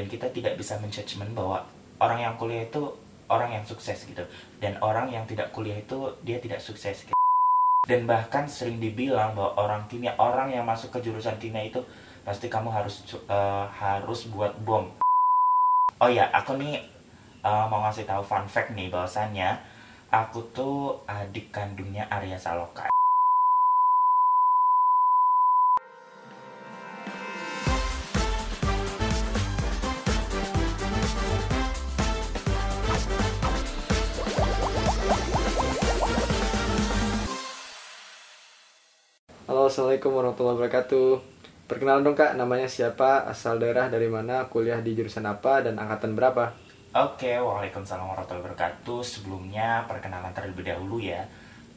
dan kita tidak bisa menjudgment bahwa orang yang kuliah itu orang yang sukses gitu. Dan orang yang tidak kuliah itu dia tidak sukses gitu. dan bahkan sering dibilang bahwa orang kimia orang yang masuk ke jurusan kimia itu pasti kamu harus uh, harus buat bom. Oh ya aku nih uh, mau ngasih tahu fun fact nih bahwasannya aku tuh adik kandungnya Arya Saloka Assalamualaikum warahmatullahi wabarakatuh. Perkenalan dong kak, namanya siapa, asal daerah dari mana, kuliah di jurusan apa, dan angkatan berapa? Oke, waalaikumsalam warahmatullahi wabarakatuh. Sebelumnya perkenalan terlebih dahulu ya.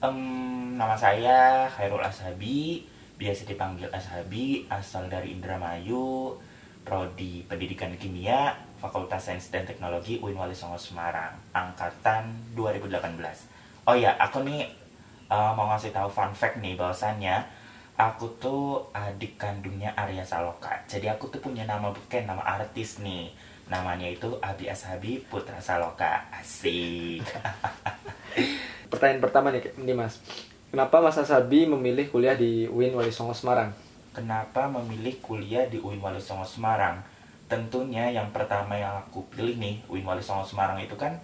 Um, nama saya Khairul Ashabi, biasa dipanggil Ashabi, asal dari Indramayu, prodi Pendidikan Kimia, Fakultas Sains dan Teknologi UIN Wali Songo Semarang, angkatan 2018. Oh ya, aku nih uh, mau ngasih tahu fun fact nih bahwasannya aku tuh adik kandungnya Arya Saloka. Jadi aku tuh punya nama bukan nama artis nih. Namanya itu Abi Ashabi Putra Saloka. Asik. Pertanyaan pertama nih, nih mas. Kenapa Mas Asabi memilih kuliah di UIN Wali Songo Semarang? Kenapa memilih kuliah di UIN Wali Songo Semarang? Tentunya yang pertama yang aku pilih nih, UIN Wali Songo Semarang itu kan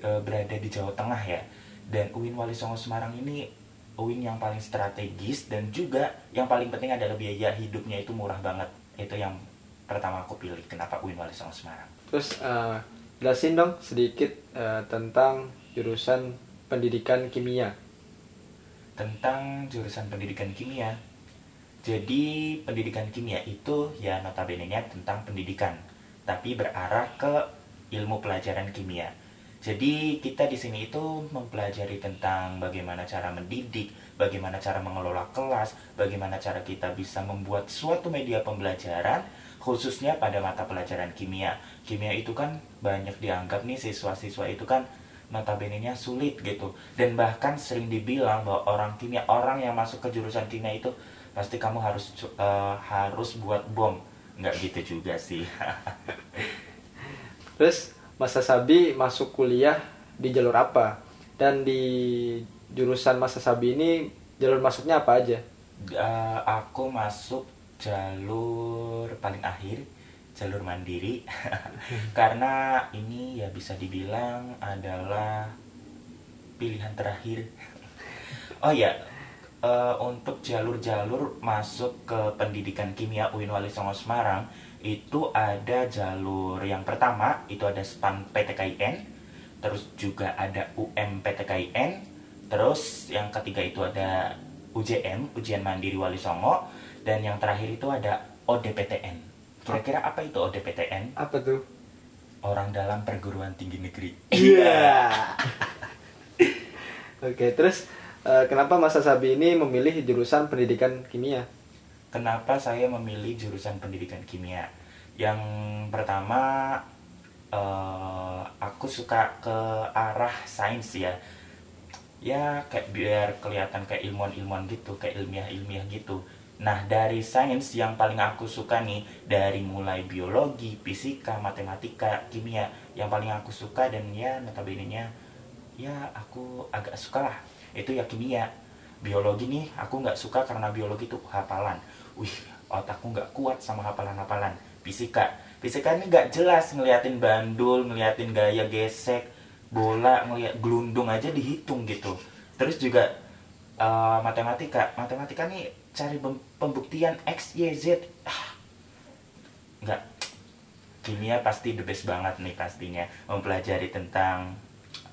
e, berada di Jawa Tengah ya. Dan UIN Wali Songo Semarang ini UIN yang paling strategis dan juga yang paling penting adalah biaya hidupnya itu murah banget. Itu yang pertama aku pilih. Kenapa UIN Wali Songo Semarang? Terus uh, jelasin dong sedikit uh, tentang jurusan pendidikan kimia. Tentang jurusan pendidikan kimia. Jadi pendidikan kimia itu ya notabene-nya tentang pendidikan, tapi berarah ke ilmu pelajaran kimia. Jadi kita di sini itu mempelajari tentang bagaimana cara mendidik, bagaimana cara mengelola kelas, bagaimana cara kita bisa membuat suatu media pembelajaran khususnya pada mata pelajaran kimia. Kimia itu kan banyak dianggap nih siswa-siswa itu kan notabene-nya sulit gitu. Dan bahkan sering dibilang bahwa orang kimia, orang yang masuk ke jurusan kimia itu pasti kamu harus uh, harus buat bom. Nggak gitu juga sih. Terus Mas Sabi masuk kuliah di jalur apa? Dan di jurusan Mas Sabi ini jalur masuknya apa aja? Uh, aku masuk jalur paling akhir, jalur mandiri. Karena ini ya bisa dibilang adalah pilihan terakhir. oh ya, uh, untuk jalur-jalur masuk ke pendidikan kimia UIN Wali Songo Semarang itu ada jalur yang pertama itu ada SPAN PTKIN terus juga ada UM PTKIN terus yang ketiga itu ada UJM Ujian Mandiri Wali Songo dan yang terakhir itu ada ODPTN kira-kira apa itu ODPTN Apa tuh? orang dalam perguruan tinggi negeri Iya. Oke, terus uh, kenapa Mas Sabi ini memilih jurusan pendidikan kimia? Kenapa saya memilih jurusan pendidikan kimia? Yang pertama, uh, aku suka ke arah sains ya. Ya kayak biar kelihatan kayak ilmuwan-ilmuwan gitu, kayak ilmiah-ilmiah gitu. Nah dari sains yang paling aku suka nih dari mulai biologi, fisika, matematika, kimia yang paling aku suka dan ya notabene-nya ya aku agak suka lah itu ya kimia biologi nih aku nggak suka karena biologi itu hafalan. Wih otakku nggak kuat sama hafalan-hafalan. Fisika. Fisika ini nggak jelas ngeliatin bandul ngeliatin gaya gesek bola ngeliat gelundung aja dihitung gitu. Terus juga uh, matematika. Matematika nih cari pembuktian x y z. Ah, nggak. Kimia pasti the best banget nih pastinya. Mempelajari tentang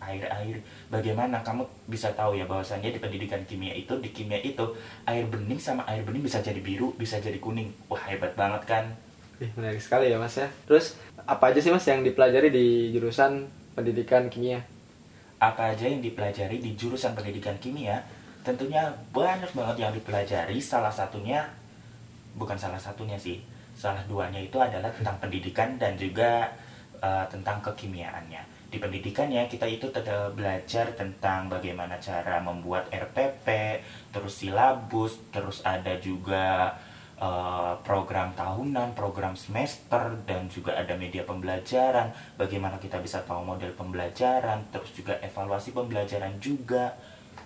air-air. Bagaimana kamu bisa tahu ya bahwasannya di pendidikan kimia itu di kimia itu air bening sama air bening bisa jadi biru bisa jadi kuning. Wah hebat banget kan? Ih, menarik sekali ya mas ya. Terus apa aja sih mas yang dipelajari di jurusan pendidikan kimia? Apa aja yang dipelajari di jurusan pendidikan kimia? Tentunya banyak banget yang dipelajari. Salah satunya bukan salah satunya sih salah duanya itu adalah tentang pendidikan dan juga uh, tentang kekimiaannya di pendidikannya kita itu tetap belajar tentang bagaimana cara membuat RPP, terus silabus, terus ada juga eh, program tahunan, program semester dan juga ada media pembelajaran, bagaimana kita bisa tahu model pembelajaran, terus juga evaluasi pembelajaran juga.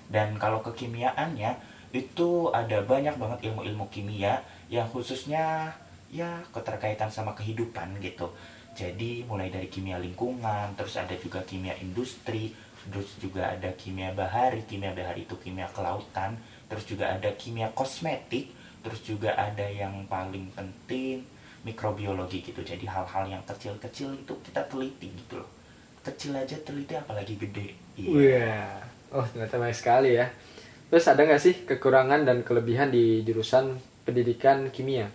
Dan kalau kekimiaannya itu ada banyak banget ilmu-ilmu kimia yang khususnya ya keterkaitan sama kehidupan gitu. Jadi mulai dari kimia lingkungan, terus ada juga kimia industri, terus juga ada kimia bahari, kimia bahari itu kimia kelautan, terus juga ada kimia kosmetik, terus juga ada yang paling penting mikrobiologi gitu. Jadi hal-hal yang kecil-kecil itu kita teliti gitu loh. Kecil aja teliti apalagi gede. Iya. Oh ternyata banyak sekali ya. Terus ada nggak sih kekurangan dan kelebihan di jurusan pendidikan kimia?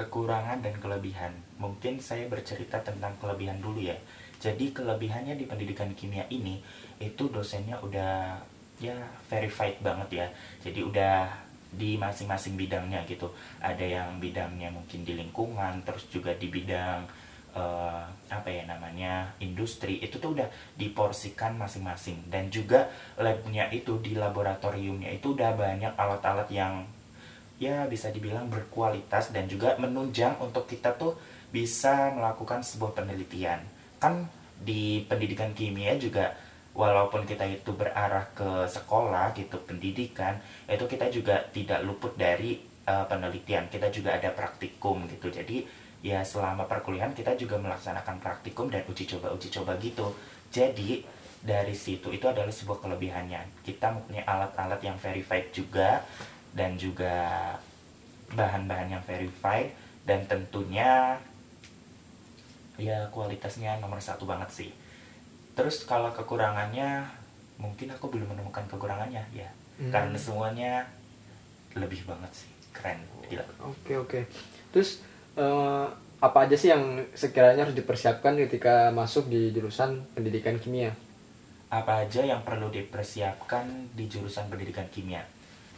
Kekurangan dan kelebihan. Mungkin saya bercerita tentang kelebihan dulu ya. Jadi kelebihannya di pendidikan kimia ini itu dosennya udah ya verified banget ya. Jadi udah di masing-masing bidangnya gitu. Ada yang bidangnya mungkin di lingkungan, terus juga di bidang eh, apa ya namanya industri itu tuh udah diporsikan masing-masing dan juga labnya itu di laboratoriumnya itu udah banyak alat-alat yang ya bisa dibilang berkualitas dan juga menunjang untuk kita tuh bisa melakukan sebuah penelitian. Kan di pendidikan kimia juga walaupun kita itu berarah ke sekolah gitu pendidikan itu kita juga tidak luput dari uh, penelitian. Kita juga ada praktikum gitu. Jadi ya selama perkuliahan kita juga melaksanakan praktikum dan uji coba uji coba gitu. Jadi dari situ itu adalah sebuah kelebihannya. Kita mempunyai alat-alat yang verified juga dan juga bahan-bahan yang verified dan tentunya ya kualitasnya nomor satu banget sih terus kalau kekurangannya mungkin aku belum menemukan kekurangannya ya Hmm. karena semuanya lebih banget sih keren gila Oke oke. Terus eh, apa aja sih yang sekiranya harus dipersiapkan ketika masuk di jurusan pendidikan kimia? apa aja yang perlu dipersiapkan di jurusan pendidikan kimia.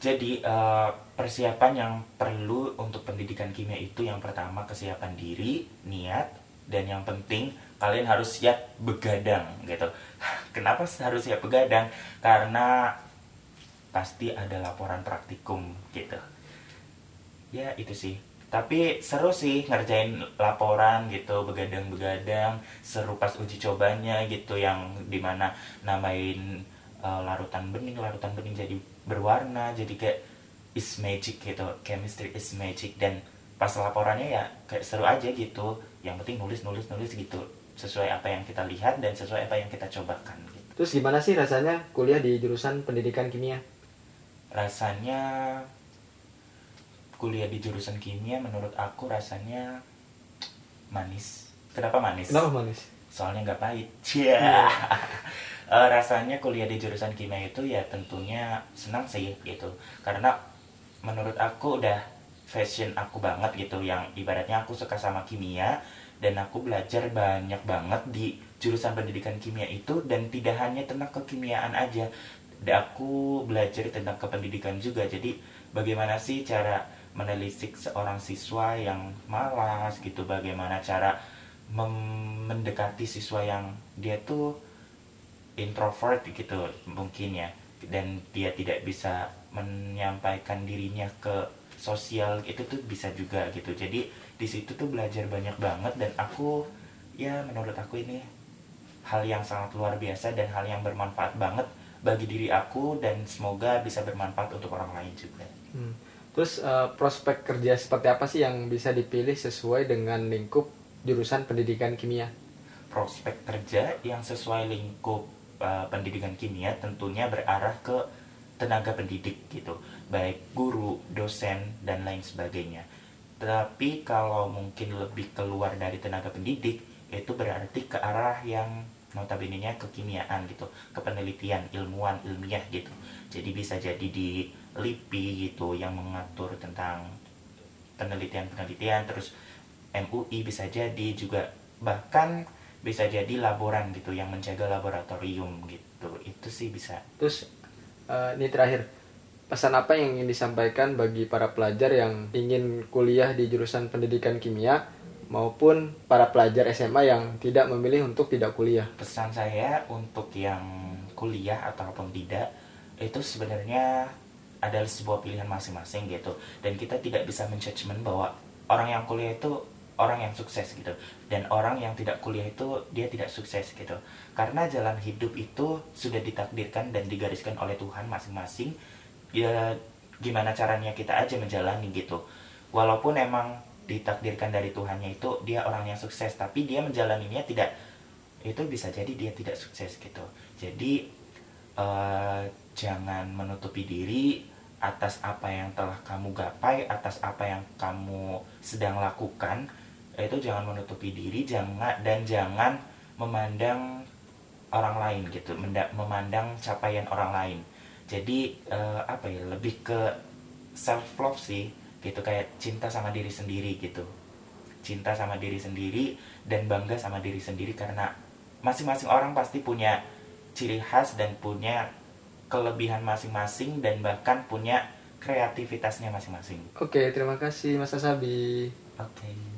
Jadi eh, persiapan yang perlu untuk pendidikan kimia itu yang pertama kesiapan diri, niat, dan yang penting kalian harus siap begadang gitu. Kenapa harus siap begadang? Karena pasti ada laporan praktikum gitu. Ya itu sih. Tapi seru sih ngerjain laporan gitu, begadang-begadang, seru pas uji cobanya gitu yang di mana namain uh, larutan bening, larutan bening jadi berwarna, jadi kayak is magic gitu, chemistry is magic dan pas laporannya ya kayak seru aja gitu. Yang penting nulis-nulis-nulis gitu, sesuai apa yang kita lihat dan sesuai apa yang kita cobakan gitu. Terus gimana sih rasanya kuliah di jurusan pendidikan kimia? rasanya kuliah di jurusan kimia menurut aku rasanya manis. Kenapa manis? Kenapa manis? Soalnya nggak pahit. Cia. Eh, rasanya kuliah di jurusan kimia itu ya tentunya senang sih gitu. Karena menurut aku udah fashion aku banget gitu yang ibaratnya aku suka sama kimia dan aku belajar banyak banget di jurusan pendidikan kimia itu dan tidak hanya tentang kekimiaan aja. Dan aku belajar tentang kependidikan juga. Jadi bagaimana sih cara menelisik seorang siswa yang malas gitu? Bagaimana cara mendekati siswa yang dia tuh introvert gitu mungkin ya dan dia tidak bisa menyampaikan dirinya ke sosial itu tuh bisa juga gitu jadi di situ tuh belajar banyak banget dan aku ya menurut aku ini hal yang sangat luar biasa dan hal yang bermanfaat banget bagi diri aku dan semoga bisa bermanfaat untuk orang lain juga. Hmm. Terus eh, prospek kerja seperti apa sih yang bisa dipilih sesuai dengan lingkup jurusan pendidikan kimia? Prospek kerja yang sesuai lingkup uh, pendidikan kimia tentunya berarah ke tenaga pendidik gitu, baik guru, dosen dan lain sebagainya. Tapi kalau mungkin lebih keluar dari tenaga pendidik itu berarti ke arah yang notabene-nya kekimiaan gitu, kepenelitian, ilmuwan, ilmiah gitu. Jadi bisa jadi di LIPI gitu yang mengatur tentang penelitian-penelitian terus MUI bisa jadi juga bahkan bisa jadi laboran gitu yang menjaga laboratorium gitu. Itu sih bisa. Terus eh, ini terakhir pesan apa yang ingin disampaikan bagi para pelajar yang ingin kuliah di jurusan pendidikan kimia maupun para pelajar SMA yang tidak memilih untuk tidak kuliah? Pesan saya untuk yang kuliah ataupun tidak itu sebenarnya adalah sebuah pilihan masing-masing gitu dan kita tidak bisa menjudgment bahwa orang yang kuliah itu orang yang sukses gitu. Dan orang yang tidak kuliah itu dia tidak sukses gitu. Karena jalan hidup itu sudah ditakdirkan dan digariskan oleh Tuhan masing-masing ya gimana caranya kita aja menjalani gitu. Walaupun emang ditakdirkan dari Tuhannya itu dia orang yang sukses tapi dia menjalaninya tidak itu bisa jadi dia tidak sukses gitu. Jadi uh, jangan menutupi diri atas apa yang telah kamu gapai atas apa yang kamu sedang lakukan itu jangan menutupi diri jangan dan jangan memandang orang lain gitu memandang capaian orang lain jadi uh, apa ya lebih ke self love sih gitu kayak cinta sama diri sendiri gitu cinta sama diri sendiri dan bangga sama diri sendiri karena masing-masing orang pasti punya ciri khas dan punya kelebihan masing-masing dan bahkan punya kreativitasnya masing-masing. Oke, terima kasih Mas Asabi. Oke.